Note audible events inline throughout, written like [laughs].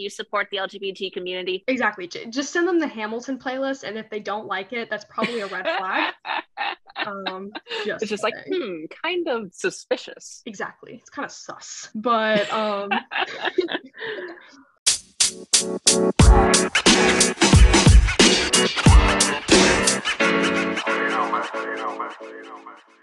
Do you support the LGBT community? Exactly. Just send them the Hamilton playlist, and if they don't like it, that's probably a red flag. [laughs] um, just it's just like, hmm, kind of suspicious. Exactly. It's kind of sus. But um [laughs] [laughs]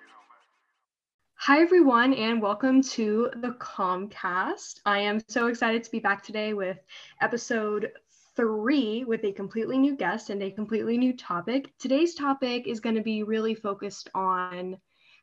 Hi, everyone, and welcome to the Calm Cast. I am so excited to be back today with episode three with a completely new guest and a completely new topic. Today's topic is going to be really focused on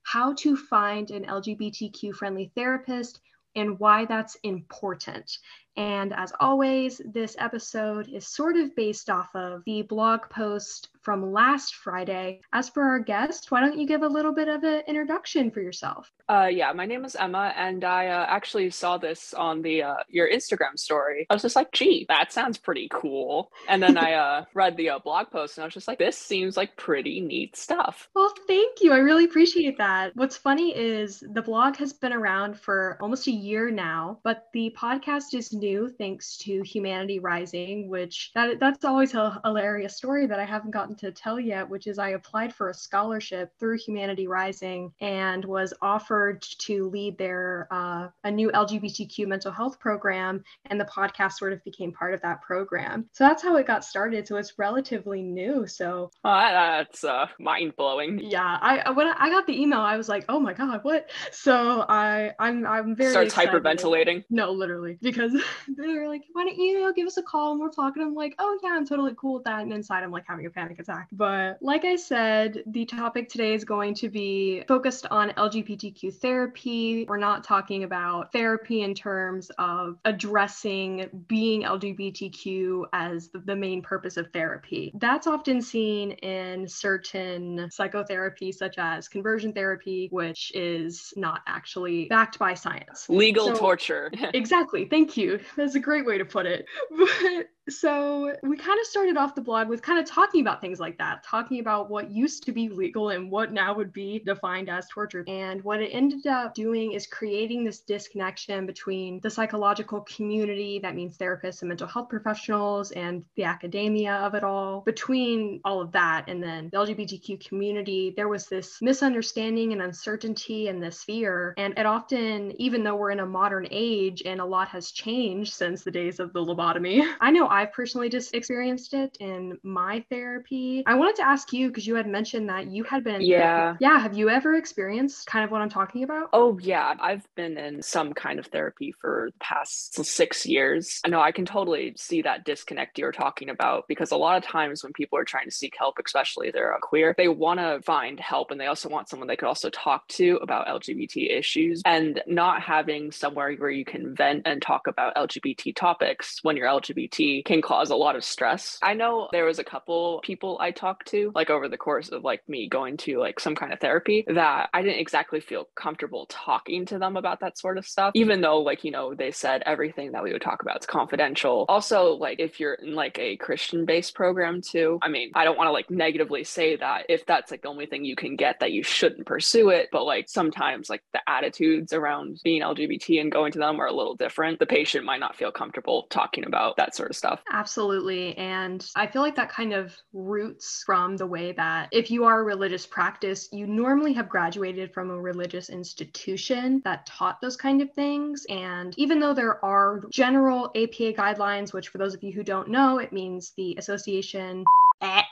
how to find an LGBTQ friendly therapist and why that's important. And as always, this episode is sort of based off of the blog post from last Friday. As for our guest, why don't you give a little bit of an introduction for yourself? Uh, yeah, my name is Emma, and I uh, actually saw this on the uh, your Instagram story. I was just like, "Gee, that sounds pretty cool." And then I [laughs] uh, read the uh, blog post, and I was just like, "This seems like pretty neat stuff." Well, thank you. I really appreciate that. What's funny is the blog has been around for almost a year now, but the podcast is new thanks to Humanity Rising, which that that's always a hilarious story that I haven't gotten to tell yet, which is I applied for a scholarship through Humanity Rising and was offered to lead their uh, a new LGBTQ mental health program, and the podcast sort of became part of that program. So that's how it got started. So it's relatively new. So oh, that's uh, mind blowing. Yeah, I when I got the email, I was like, oh my god, what? So I I'm I'm very starts excited. hyperventilating. No, literally, because [laughs] they're like, why don't you give us a call and we're talking. I'm like, oh yeah, I'm totally cool with that. And inside I'm like having a panic attack. But like I said, the topic today is going to be focused on LGBTQ therapy. We're not talking about therapy in terms of addressing being LGBTQ as the main purpose of therapy. That's often seen in certain psychotherapy, such as conversion therapy, which is not actually backed by science. Legal so, torture. [laughs] exactly. Thank you. That's a great way to put it. [laughs] But so we kind of started off the blog with kind of talking about things like that, talking about what used to be legal and what now would be defined as torture. And what it ended up doing is creating this disconnection between the psychological community, that means therapists and mental health professionals, and the academia of it all. Between all of that and then the LGBTQ community, there was this misunderstanding and uncertainty and this fear. And it often, even though we're in a modern age and a lot has changed since the days of the lobotomy, [laughs] I know I've personally just experienced it in my therapy. I wanted to ask you because you had mentioned that you had been. Yeah. Therapy. Yeah. Have you ever experienced kind of what I'm talking about? Oh, yeah. I've been in some kind of therapy for the past six years. I know I can totally see that disconnect you're talking about because a lot of times when people are trying to seek help, especially they're queer, they want to find help and they also want someone they could also talk to about LGBT issues and not having somewhere where you can vent and talk about LGBT topics when you're LGBT can cause a lot of stress. I know there was a couple people I talked to, like over the course of like me going to like some kind of therapy, that I didn't exactly feel comfortable talking to them about that sort of stuff, even though like, you know, they said everything that we would talk about is confidential. Also, like if you're in like a Christian based program too, I mean, I don't want to like negatively say that if that's like the only thing you can get that you shouldn't pursue it, but like sometimes like the attitudes around being LGBT and going to them are a little different. The patient might not feel comfortable talking about that sort of stuff stuff. Absolutely. And I feel like that kind of roots from the way that if you are a religious practice, you normally have graduated from a religious institution that taught those kind of things. And even though there are general APA guidelines, which for those of you who don't know, it means the association. [laughs] Eh,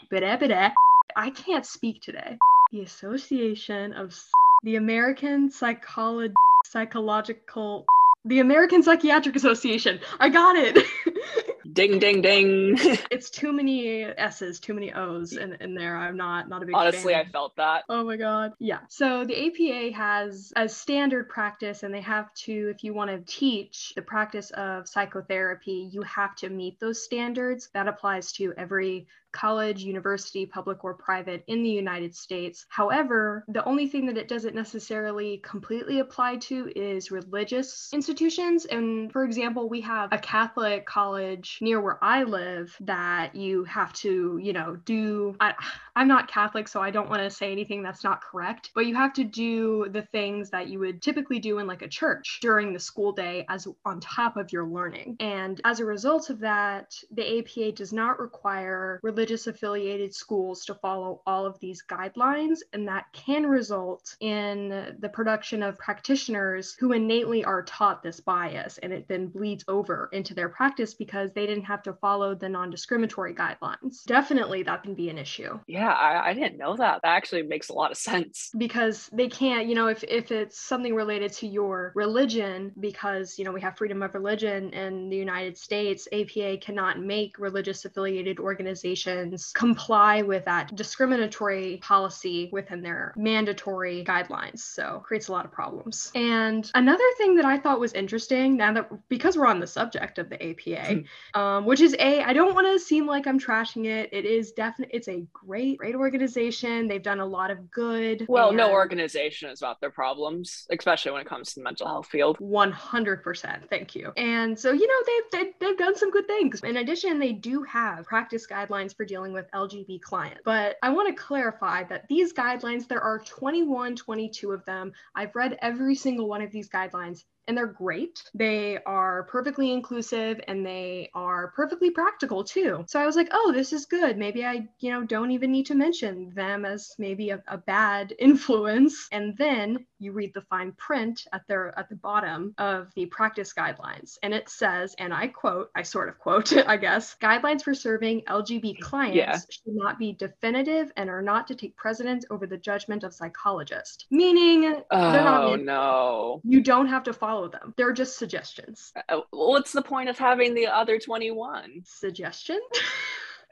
I can't speak today. The Association of the American Psycholo- Psychological the American Psychiatric Association. I got it. [laughs] ding ding ding. [laughs] It's too many s's too many o's in, in there. I'm not not a big honestly fan. i felt that. Oh my god. Yeah. So the apa has a standard practice and they have to if you want to teach the practice of psychotherapy you have to meet those standards. That applies to every college, university, public or private in the United States. However, the only thing that it doesn't necessarily completely apply to is religious institutions. And for example, we have a Catholic college near where I live that you have to, you know, do. I, I'm not Catholic, so I don't want to say anything that's not correct, but you have to do the things that you would typically do in like a church during the school day as on top of your learning. And as a result of that, the APA does not require religious affiliated schools to follow all of these guidelines, and that can result in the production of practitioners who innately are taught this bias and it then bleeds over into their practice because they didn't have to follow the non discriminatory guidelines. Definitely that can be an issue. Yeah, I, I didn't know that. That actually makes a lot of sense. Because they can't, you know, if, if it's something related to your religion, because, you know, we have freedom of religion in the United States, APA cannot make religious affiliated organizations comply with that discriminatory policy within their mandatory guidelines. So creates a lot of problems. And another thing that I thought was interesting now that because we're on the subject of the APA, um, which is a, I don't want to seem like I'm trashing it. It is definitely, it's a great, great organization. They've done a lot of good. Well, and... no organization is about their problems, especially when it comes to the mental health field. 100%. Thank you. And so, you know, they've, they've, they've done some good things. In addition, they do have practice guidelines for dealing with LGB clients. But I want to clarify that these guidelines, there are 21, 22 of them. I've read every single one of these guidelines and they're great. They are perfectly inclusive and they are perfectly practical too. So I was like, oh, this is good. Maybe I, you know, don't even need to mention them as maybe a, a bad [laughs] influence. And then you read the fine print at their at the bottom of the practice guidelines. And it says, and I quote, I sort of quote, [laughs] I guess, guidelines for serving LGB clients yeah. should not be definitive and are not to take precedence over the judgment of psychologists. Meaning oh, not no. You don't have to follow follow them. They're just suggestions. Uh, what's the point of having the other 21? Suggestion? [laughs]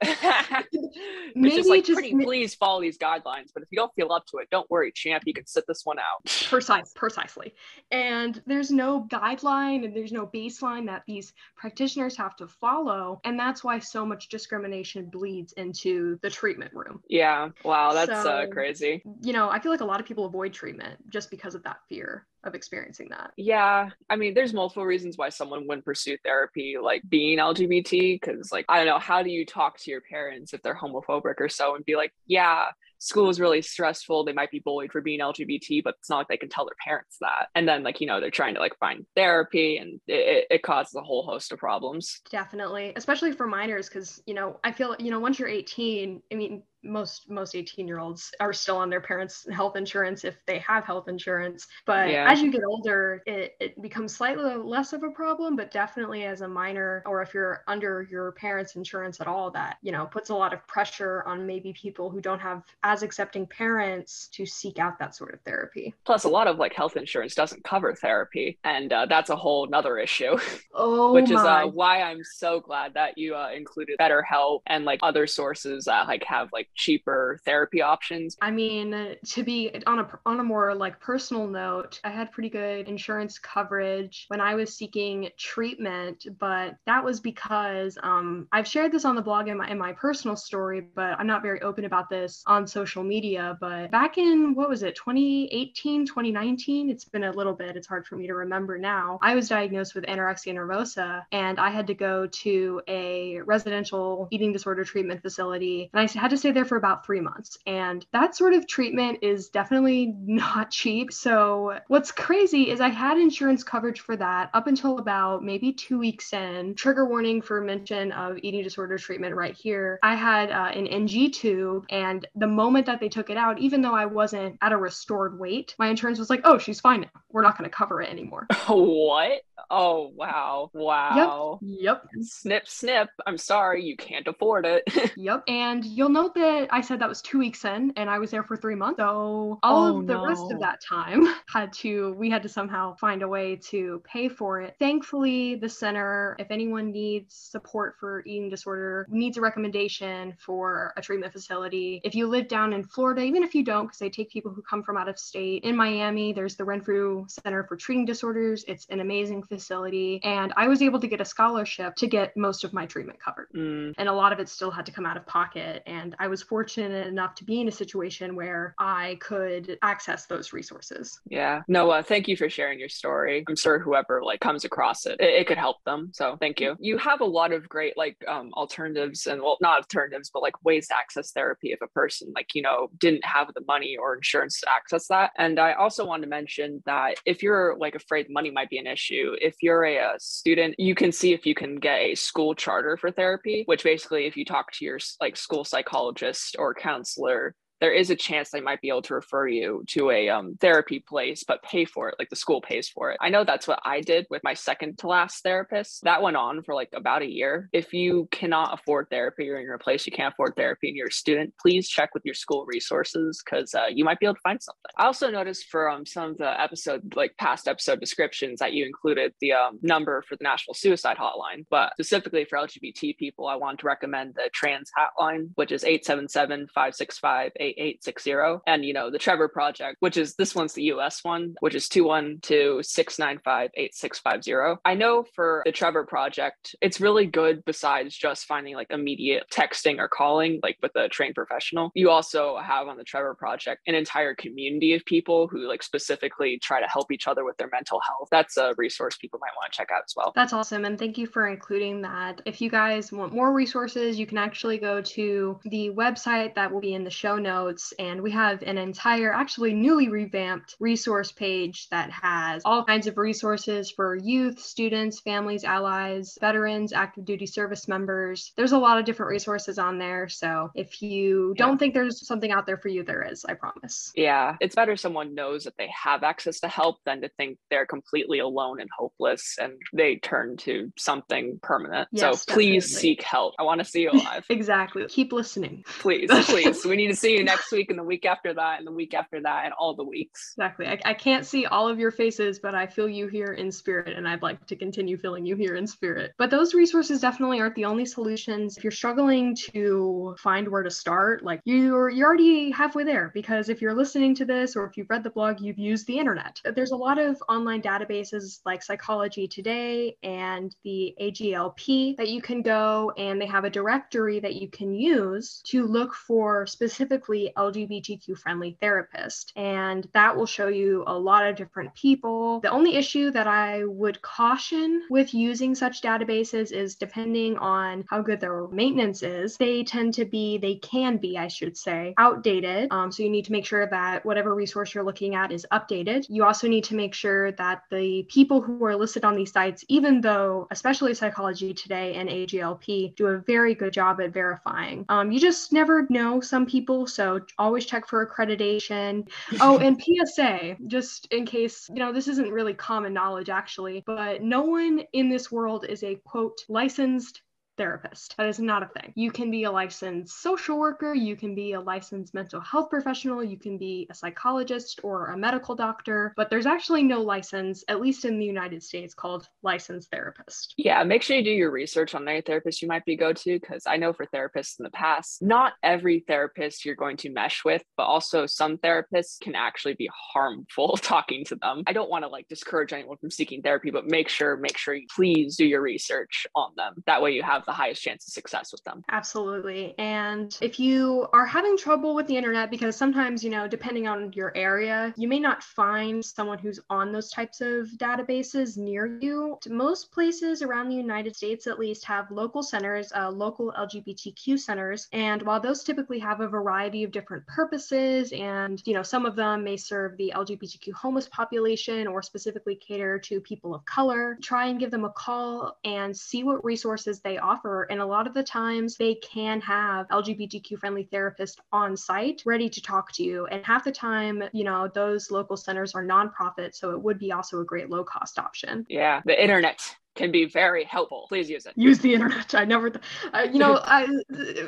[laughs] Maybe just like, just pretty please follow these guidelines. But if you don't feel up to it, don't worry, champ. You can sit this one out. [laughs] Precise, precisely. And there's no guideline and there's no baseline that these practitioners have to follow, and that's why so much discrimination bleeds into the treatment room. Yeah. Wow, that's uh, so, uh, crazy. You know, I feel like a lot of people avoid treatment just because of that fear of experiencing that. Yeah. I mean, there's multiple reasons why someone wouldn't pursue therapy, like being LGBT, because, like, I don't know, how do you talk to your parents if they're homophobic or so and be like, yeah, school is really stressful. They might be bullied for being LGBT, but it's not like they can tell their parents that. And then, like, you know, they're trying to like find therapy and it, it causes a whole host of problems. Definitely, especially for minors, because, you know, I feel, you know, once you're 18, I mean, most most 18 year olds are still on their parents health insurance if they have health insurance but yeah. as you get older it, it becomes slightly less of a problem but definitely as a minor or if you're under your parents insurance at all that you know puts a lot of pressure on maybe people who don't have as accepting parents to seek out that sort of therapy plus a lot of like health insurance doesn't cover therapy and uh, that's a whole nother issue [laughs] oh which my. is uh, why i'm so glad that you uh, included BetterHelp and like other sources that like have like cheaper therapy options. I mean, to be on a on a more like personal note, I had pretty good insurance coverage when I was seeking treatment, but that was because um, I've shared this on the blog in my in my personal story, but I'm not very open about this on social media. But back in what was it, 2018, 2019? It's been a little bit. It's hard for me to remember now. I was diagnosed with anorexia nervosa, and I had to go to a residential eating disorder treatment facility, and I had to stay there there for about three months. And that sort of treatment is definitely [laughs] not cheap. So, what's crazy is I had insurance coverage for that up until about maybe two weeks in. Trigger warning for mention of eating disorder treatment right here. I had uh, an NG tube, and the moment that they took it out, even though I wasn't at a restored weight, my insurance was like, oh, she's fine now. We're not going to cover it anymore. [laughs] what? Oh, wow. Wow. Yep. Yep. Snip, snip. I'm sorry. You can't afford it. [laughs] yep. And you'll note that I said that was two weeks in, and I was there for three months. So all oh, of the no. rest of that time [laughs] had to, we had to somehow find a way to pay for it. Thankfully, the center, if anyone needs support for eating disorder, needs a recommendation for a treatment facility. If you live down in Florida, even if you don't, because they take people who come from out of state, in Miami, there's the Renfrew Center for Eating Disorders. It's an amazing facility. Facility, and I was able to get a scholarship to get most of my treatment covered. Mm. And a lot of it still had to come out of pocket. And I was fortunate enough to be in a situation where I could access those resources. Yeah. Noah, thank you for sharing your story. I'm sure whoever like comes across it, it, it could help them. So thank you. You have a lot of great like um, alternatives and well, not alternatives, but like ways to access therapy if a person like, you know, didn't have the money or insurance to access that. And I also want to mention that if you're like afraid money might be an issue, if you're a, a student, you can see if you can get a school charter for therapy, which basically if you talk to your like school psychologist or counselor, there is a chance they might be able to refer you to a um, therapy place, but pay for it, like the school pays for it. I know that's what I did with my second to last therapist. That went on for like about a year. If you cannot afford therapy or in your place, you can't afford therapy and you're a student, please check with your school resources because uh, you might be able to find something. I also noticed for um, some of the episode, like past episode descriptions, that you included the um, number for the National Suicide Hotline, but specifically for LGBT people, I want to recommend the Trans Hotline, which is 877 565 8860. And, you know, the Trevor Project, which is this one's the US one, which is 212 695 8650. I know for the Trevor Project, it's really good besides just finding like immediate texting or calling, like with a trained professional. You also have on the Trevor Project an entire community of people who like specifically try to help each other with their mental health. That's a resource people might want to check out as well. That's awesome. And thank you for including that. If you guys want more resources, you can actually go to the website that will be in the show notes notes, and we have an entire, actually newly revamped resource page that has all kinds of resources for youth, students, families, allies, veterans, active duty service members. There's a lot of different resources on there. So if you don't think there's something out there for you, there is, I promise. Yeah, it's better someone knows that they have access to help than to think they're completely alone and hopeless and they turn to something permanent. Yes, so please definitely. seek help. I want to see you alive. [laughs] exactly. Keep listening. please, please. We need to see you [laughs] next week and the week after that and the week after that and all the weeks. Exactly. I, I can't see all of your faces, but I feel you here in spirit, and I'd like to continue feeling you here in spirit. But those resources definitely aren't the only solutions. If you're struggling to find where to start, like you're you're already halfway there because if you're listening to this or if you've read the blog, you've used the internet. There's a lot of online databases like Psychology Today and the AGLP that you can go, and they have a directory that you can use to look for specifically LGBTQ friendly therapist. And that will show you a lot of different people. The only issue that I would caution with using such databases is depending on how good their maintenance is, they tend to be, they can be, I should say, outdated. Um, so you need to make sure that whatever resource you're looking at is updated. You also need to make sure that the people who are listed on these sites, even though, especially Psychology Today and AGLP, do a very good job at verifying. Um, you just never know some people, so always check for accreditation. Oh, and PSA, just in case, you know, this isn't really common knowledge actually, but no one in this world is a quote licensed therapist. That is not a thing. You can be a licensed social worker, you can be a licensed mental health professional, you can be a psychologist or a medical doctor, but there's actually no license, at least in the United States, called licensed therapist. Yeah, make sure you do your research on any therapist you might be go to because I know for therapists in the past, not every therapist you're going to mesh with, but also some therapists can actually be harmful [laughs] talking to them. I don't want to like discourage anyone from seeking therapy, but make sure make sure you please do your research on them. That way you have the highest chance of success with them. Absolutely. And if you are having trouble with the internet, because sometimes, you know, depending on your area, you may not find someone who's on those types of databases near you. Most places around the United States, at least, have local centers, uh, local LGBTQ centers. And while those typically have a variety of different purposes, and, you know, some of them may serve the LGBTQ homeless population or specifically cater to people of color, try and give them a call and see what resources they offer. And a lot of the times they can have LGBTQ friendly therapists on site ready to talk to you. And half the time, you know, those local centers are nonprofit. So it would be also a great low cost option. Yeah, the internet. Can be very helpful. Please use it. Use the internet. I never, th- you know, [laughs] I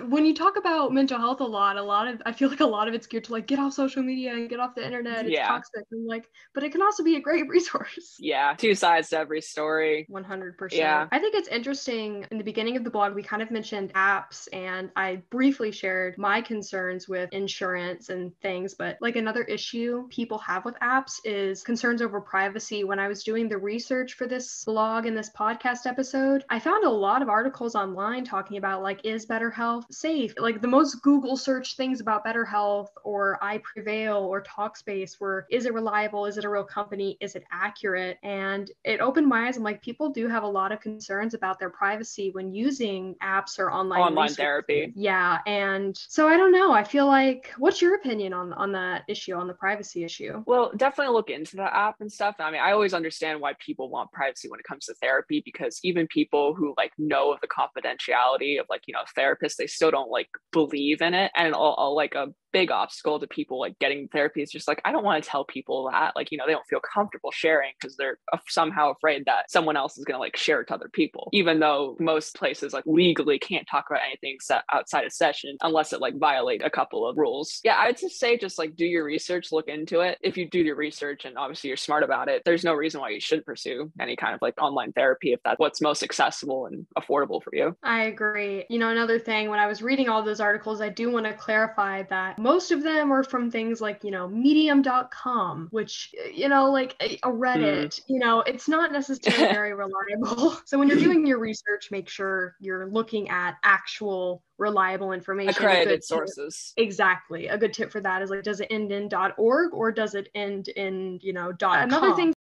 when you talk about mental health a lot, a lot of I feel like a lot of it's geared to like get off social media and get off the internet. It's Yeah. toxic and like, but it can also be a great [laughs] resource. Yeah, two sides to every story. 100%. Yeah. I think it's interesting. In the beginning of the blog, we kind of mentioned apps, and I briefly shared my concerns with insurance and things. But like another issue people have with apps is concerns over privacy. When I was doing the research for this blog and this podcast episode, I found a lot of articles online talking about like, is BetterHelp safe? Like the most Google search things about BetterHelp or iPrevail or Talkspace were, is it reliable? Is it a real company? Is it accurate? And it opened my eyes. I'm like, people do have a lot of concerns about their privacy when using apps or online Online resources. therapy. Yeah, and so I don't know. I feel like, what's your opinion on on that issue, on the privacy issue? Well, definitely look into the app and stuff. I mean, I always understand why people want privacy when it comes to therapy because even people who like know of the confidentiality of like, you know, therapists, they still don't like believe in it. And all, all, like a big obstacle to people like getting therapy is just like, I don't want to tell people that. Like, you know, they don't feel comfortable sharing because they're somehow afraid that someone else is going to like share it to other people, even though most places like legally can't talk about anything outside of session unless it like violate a couple of rules. Yeah, I'd just say just like do your research, look into it. If you do your research and obviously you're smart about it, there's no reason why you should pursue any kind of like online therapy if that's what's most accessible and affordable for you. I agree. You know, another thing, when I was reading all those articles, I do want to clarify that most of them are from things like, you know, medium.com, which, you know, like a a Reddit, hmm. you know, it's not necessarily [laughs] very reliable. [laughs] So when you're doing your research, make sure you're looking at actual reliable information. Accredited tip- sources. Exactly. A good tip for that is like, does it end in .org or does it end in, you know, dot Another com. thing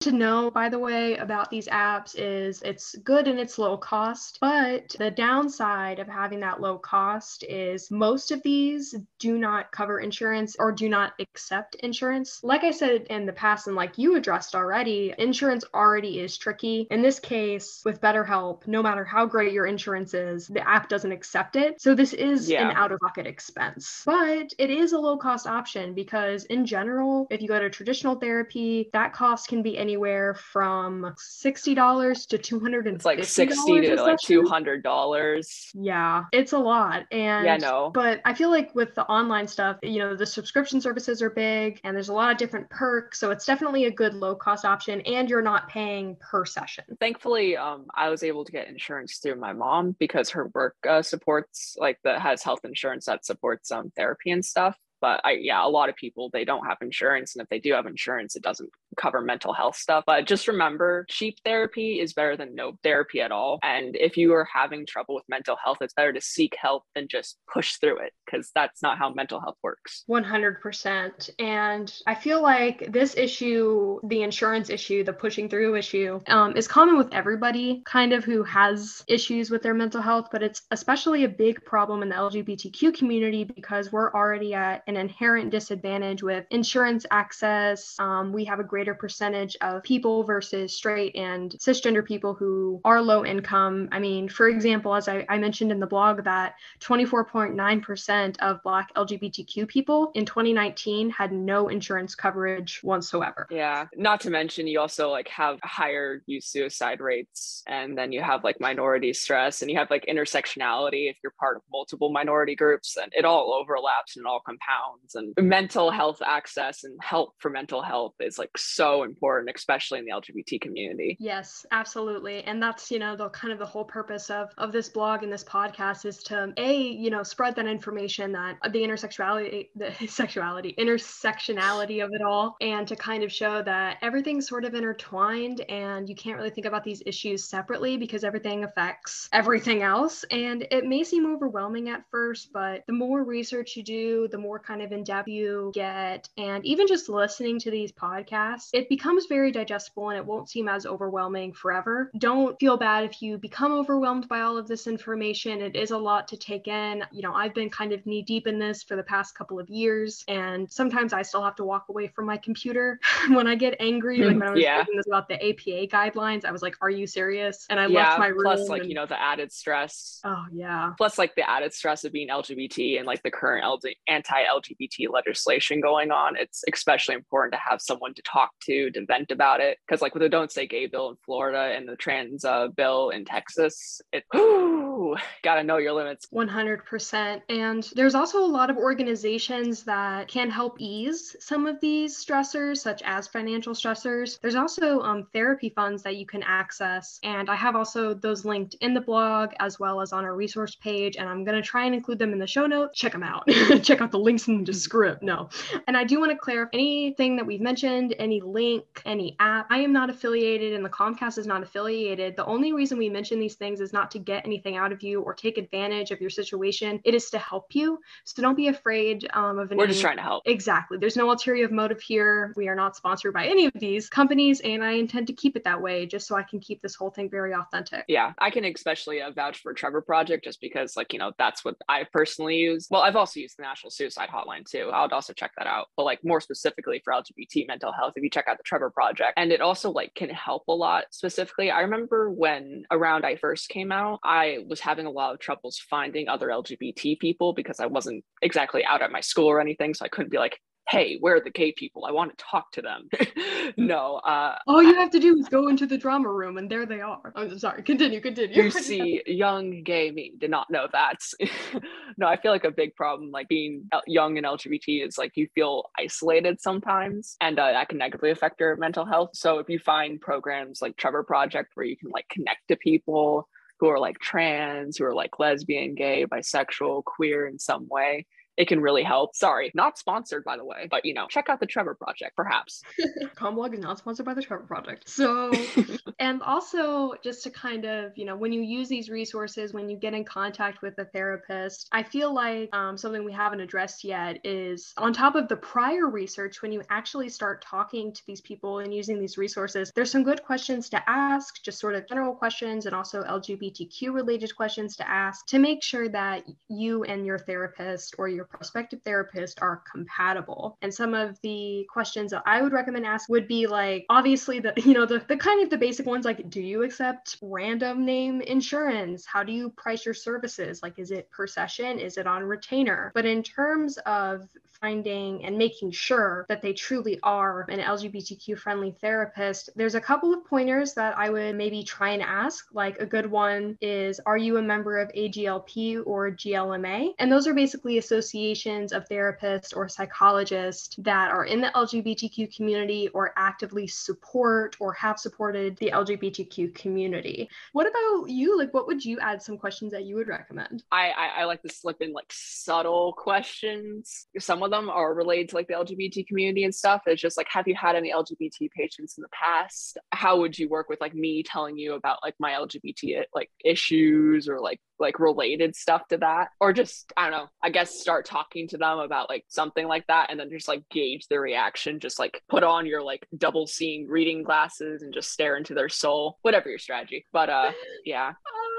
to know, by the way, about these apps is it's good and it's low cost, but the downside of having that low cost is most of these do not cover insurance or do not accept insurance. Like I said in the past, and like you addressed already, insurance already is tricky. In this case, with BetterHelp, no matter how great your insurance is, the app doesn't accept it. So this is Yeah. an out of pocket expense, but it is a low cost option because, in general, if you go to traditional therapy, that cost can be anywhere from $60 to $250. It's like 60 to like $200. Yeah, it's a lot. And Yeah, no. but I feel like with the online stuff, you know, the subscription services are big and there's a lot of different perks. So it's definitely a good low cost option and you're not paying per session. thankfully um i was able to get insurance through my mom because her work uh, supports like that has health insurance that supports um therapy and stuff but I yeah, a lot of people they don't have insurance, and if they do have insurance, it doesn't cover mental health stuff. But just remember, cheap therapy is better than no therapy at all. And if you are having trouble with mental health, it's better to seek help than just push through it because that's not how mental health works. 100%. And I feel like this issue, the insurance issue, the pushing through issue, um, is common with everybody kind of who has issues with their mental health, but it's especially a big problem in the LGBTQ community because we're already at an inherent disadvantage with insurance access. Um, we have a greater percentage of people versus straight and cisgender people who are low income. I mean, for example, as I, I mentioned in the blog, that 24.9% of Black LGBTQ people in 2019 had no insurance coverage whatsoever. Yeah. Not to mention you also like have higher youth suicide rates and then you have like minority stress and you have like intersectionality if you're part of multiple minority groups and it all overlaps and it all compounds and mental health access and help for mental health is like so important especially in the LGBT community. Yes, absolutely. And that's, you know, the kind of the whole purpose of of this blog and this podcast is to a, you know, spread that information that uh, the intersexuality the [laughs] sexuality, intersectionality of it all and to kind of show that everything's sort of intertwined and you can't really think about these issues separately because everything affects everything else and it may seem overwhelming at first, but the more research you do, the more kind of in depth you get and even just listening to these podcasts, it becomes very digestible and it won't seem as overwhelming forever. Don't feel bad if you become overwhelmed by all of this information. It is a lot to take in. You know, I've been kind of knee deep in this for the past couple of years, and sometimes I still have to walk away from my computer [laughs] when I get angry. Like when I was Yeah. reading this about the APA guidelines, I was like, "Are you serious?" And I yeah, left my room. plus like and- you know the added stress Oh yeah. plus like the added stress of being LGBT and like the current LG- anti-LGBT legislation going on, it's especially important to have someone to talk talk to to vent about it. Because like with the Don't Say Gay bill in Florida and the trans uh, bill in Texas, it whew, [gasps] gotta know your limits. 100%. And there's also a lot of organizations that can help ease some of these stressors, such as financial stressors. There's also um, therapy funds that you can access. And I have also those linked in the blog as well as on our resource page. And I'm going to try and include them in the show notes. Check them out. [laughs] Check out the links in the description. No. And I do want to clarify anything that we've mentioned, any link, any app. I am not affiliated and the Calm Cast is not affiliated. The only reason we mention these things is not to get anything out of you or take advantage of your situation. It is to help you. So don't be afraid um, of. We're just trying to help. Exactly. There's no ulterior motive here. We are not sponsored by any of these companies, and I intend to keep it that way just so I can keep this whole thing very authentic. Yeah, I can especially uh, vouch for Trevor Project just because, like, you know, that's what I personally use. Well, I've also used the National Suicide Hotline too. I would also check that out. But like more specifically for LGBT mental health, if you check out the Trevor Project, and it also like can help a lot. Specifically, I remember when around I first came out, I was having a lot of troubles finding other LGBT people because I wasn't exactly out at my school or anything, so I couldn't be like, hey, where are the gay people? I want to talk to them. [laughs] no. Uh, All you have to do is go into the drama room and there they are. I'm sorry. Continue, continue. You see young gay me. Did not know that. [laughs] no, I feel like a big problem, like being young and LGBT, is like you feel isolated sometimes and uh, that can negatively affect your mental health. So if you find programs like Trevor Project where you can like connect to people who are like trans, who are like lesbian, gay, bisexual, queer in some way, it can really help. Sorry, not sponsored by the way, but you know, check out the Trevor Project, perhaps. [laughs] Calm Blog is not sponsored by the Trevor Project. So, [laughs] and also just to kind of, you know, when you use these resources, when you get in contact with a therapist, I feel like um, something we haven't addressed yet is on top of the prior research, when you actually start talking to these people and using these resources, there's some good questions to ask, just sort of general questions and also LGBTQ related questions to ask to make sure that you and your therapist or your prospective therapist are compatible. And some of the questions that I would recommend ask would be like, obviously, the [laughs] you know the the kind of the basic ones like, do you accept random name insurance? How do you price your services? Like, is it per session? Is it on retainer? But in terms of finding and making sure that they truly are an LGBTQ friendly therapist, there's a couple of pointers that I would maybe try and ask. Like a good one is, are you a member of AGLP or GLMA? And those are basically associations of therapists or psychologists that are in the LGBTQ community or actively support or have supported the LGBTQ community. What about you? Like, what would you add some questions that you would recommend? I, I, I like to slip in like subtle questions. Some of them are related to like the LGBT community and stuff. It's just like, have you had any LGBT patients in the past? How would you work with like me telling you about like my LGBT like issues or like like related stuff to that? Or just, I don't know, I guess start talking to them about like something like that and then just like gauge their reaction. Just like put on your like double seeing reading glasses and just stare into their soul, whatever your strategy. But uh yeah.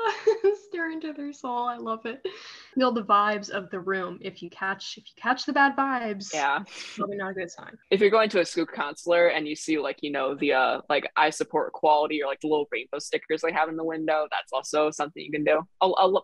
[laughs] stare into their soul. I love it. Feel the vibes of the room. If you catch if you catch the bad vibes, yeah, probably not a good sign. If you're going to a school counselor and you see like you know the uh like I support quality or like the little rainbow stickers they have in the window, that's also something you can do.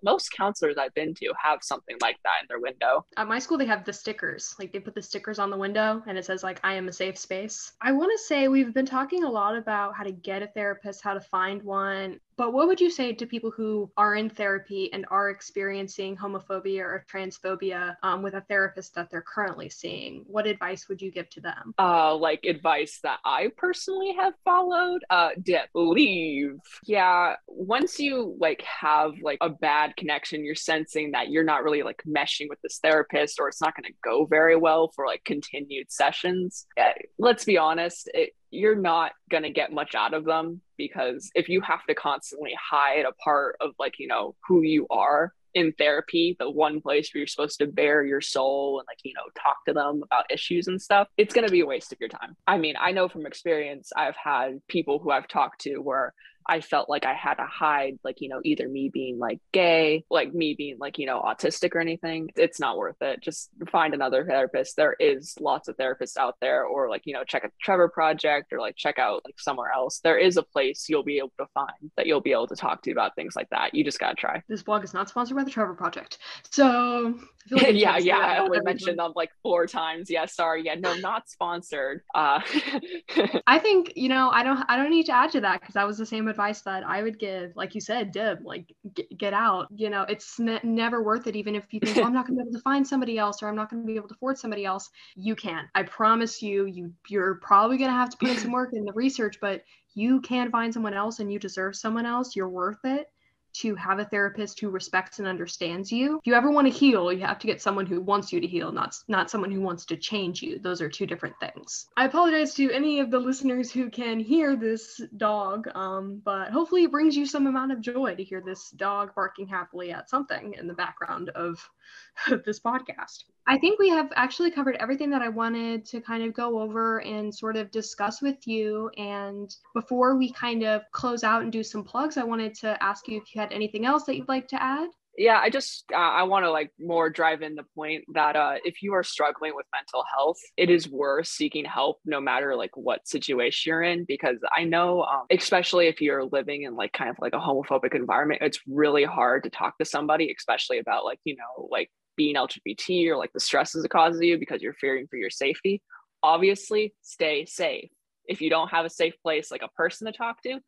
Most counselors I've been to have something like that in their window. At my school, they have the stickers. Like they put the stickers on the window and it says like I am a safe space. I want to say we've been talking a lot about how to get a therapist, how to find one, but what would you say to people who are in therapy and are experiencing homophobia or transphobia um, with a therapist that they're currently seeing? What advice would you give to them? Uh, like advice that I personally have followed. Uh, leave. Yeah, once you like have like a bad connection, you're sensing that you're not really like meshing with this therapist, or it's not going to go very well for like continued sessions. Yeah, let's be honest. It, you're not going to get much out of them because if you have to constantly hide a part of like you know who you are in therapy the one place where you're supposed to bare your soul and like you know talk to them about issues and stuff it's going to be a waste of your time. I mean i know from experience i've had people who i've talked to where I felt like I had to hide, like, you know, either me being like gay, like me being like, you know, autistic or anything. It's not worth it. Just find another therapist. There is lots of therapists out there, or like, you know, check out the Trevor Project or like check out like somewhere else. There is a place you'll be able to find that you'll be able to talk to about things like that. You just got to try. This blog is not sponsored by the Trevor Project. So, [laughs] like yeah, yeah. I only mentioned them like four times. Yeah, sorry. Yeah, no, not sponsored. Uh, [laughs] I think you know I don't I don't need to add to that because that was the same advice that I would give. Like you said, Deb, like get, get out. You know, it's ne- never worth it. Even if you think, oh, I'm not going to be able to find somebody else or I'm not going to be able to afford somebody else, you can. I promise you. You you're probably going to have to put in some work in the research, but you can find someone else and you deserve someone else. You're worth it to have a therapist who respects and understands you. If you ever want to heal, you have to get someone who wants you to heal, not not someone who wants to change you. Those are two different things. I apologize to any of the listeners who can hear this dog, um, but hopefully it brings you some amount of joy to hear this dog barking happily at something in the background of [laughs] this podcast. I think we have actually covered everything that I wanted to kind of go over and sort of discuss with you. And before we kind of close out and do some plugs, I wanted to ask you if you had anything else that you'd like to add yeah i just uh, i want to like more drive in the point that uh, if you are struggling with mental health it is worth seeking help no matter like what situation you're in because i know um, especially if you're living in like kind of like a homophobic environment it's really hard to talk to somebody especially about like you know like being lgbt or like the stresses it causes you because you're fearing for your safety obviously stay safe if you don't have a safe place like a person to talk to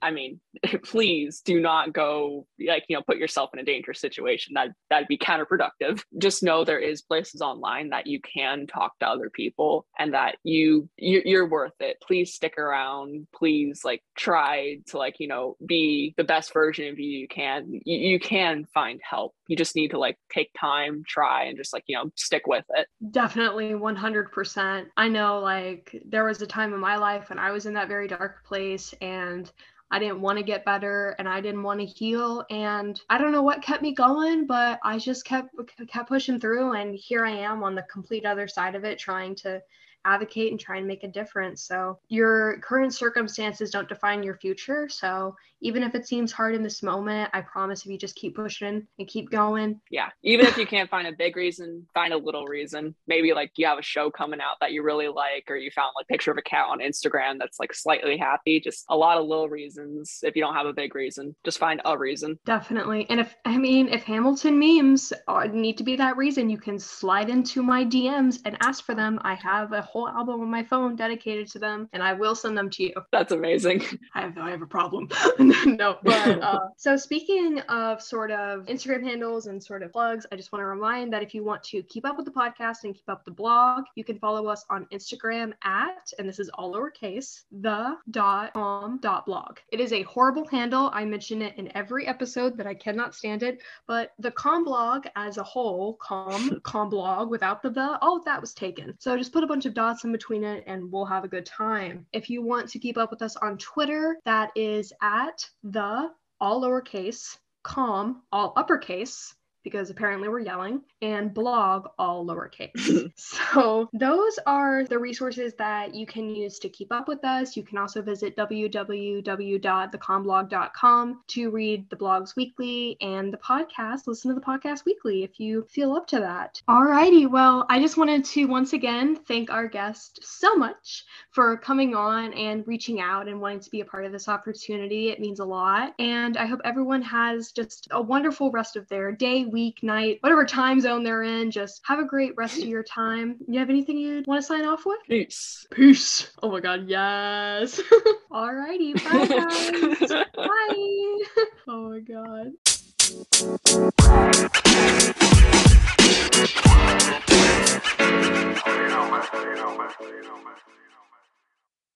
I mean, [laughs] please do not go like you know put yourself in a dangerous situation. That that'd be counterproductive. Just know there is places online that you can talk to other people, and that you you're worth it. Please stick around. Please like try to like you know be the best version of you you can. You, you can find help. You just need to like take time, try, and just like you know stick with it. Definitely, one hundred percent. I know like there was a time in my life when I was in that very dark place and I didn't want to get better and I didn't want to heal and I don't know what kept me going but I just kept kept pushing through and here I am on the complete other side of it trying to advocate and try and make a difference. So, your current circumstances don't define your future. So, even if it seems hard in this moment, I promise if you just keep pushing and keep going. Yeah. Even if you can't find a big reason, find a little reason. Maybe like you have a show coming out that you really like, or you found like picture of a cat on Instagram that's like slightly happy. Just a lot of little reasons. If you don't have a big reason, just find a reason. Definitely. And if, I mean, if Hamilton memes uh, need to be that reason, you can slide into my DMs and ask for them. I have a whole album on my phone dedicated to them, and I will send them to you. That's amazing. I have I have a problem. [laughs] no, but [laughs] uh, so speaking of sort of Instagram handles and sort of plugs, I just want to remind that if you want to keep up with the podcast and keep up the blog, you can follow us on Instagram at, and this is all lowercase, the dot calm dot blog. It is a horrible handle. I mention it in every episode that I cannot stand it, but the calm blog as a whole, calm calm blog without the the, all of that was taken. So just put a bunch of dots in between it and we'll have a good time. If you want to keep up with us on Twitter, that is at the all lowercase, calm, all uppercase, because apparently we're yelling, and blog all lowercase. [laughs] so those are the resources that you can use to keep up with us. You can also visit www.thecalmblog.com to read the blogs weekly and the podcast, listen to the podcast weekly if you feel up to that. All righty. well, I just wanted to once again thank our guest so much for coming on and reaching out and wanting to be a part of this opportunity. It means a lot. And I hope everyone has just a wonderful rest of their day, week, night, whatever time zone they're in. Just have a great rest of your time. You have anything you want to sign off with? Peace. Peace. Oh my God, yes. [laughs] Alrighty, bye guys. [laughs] bye. Oh my God.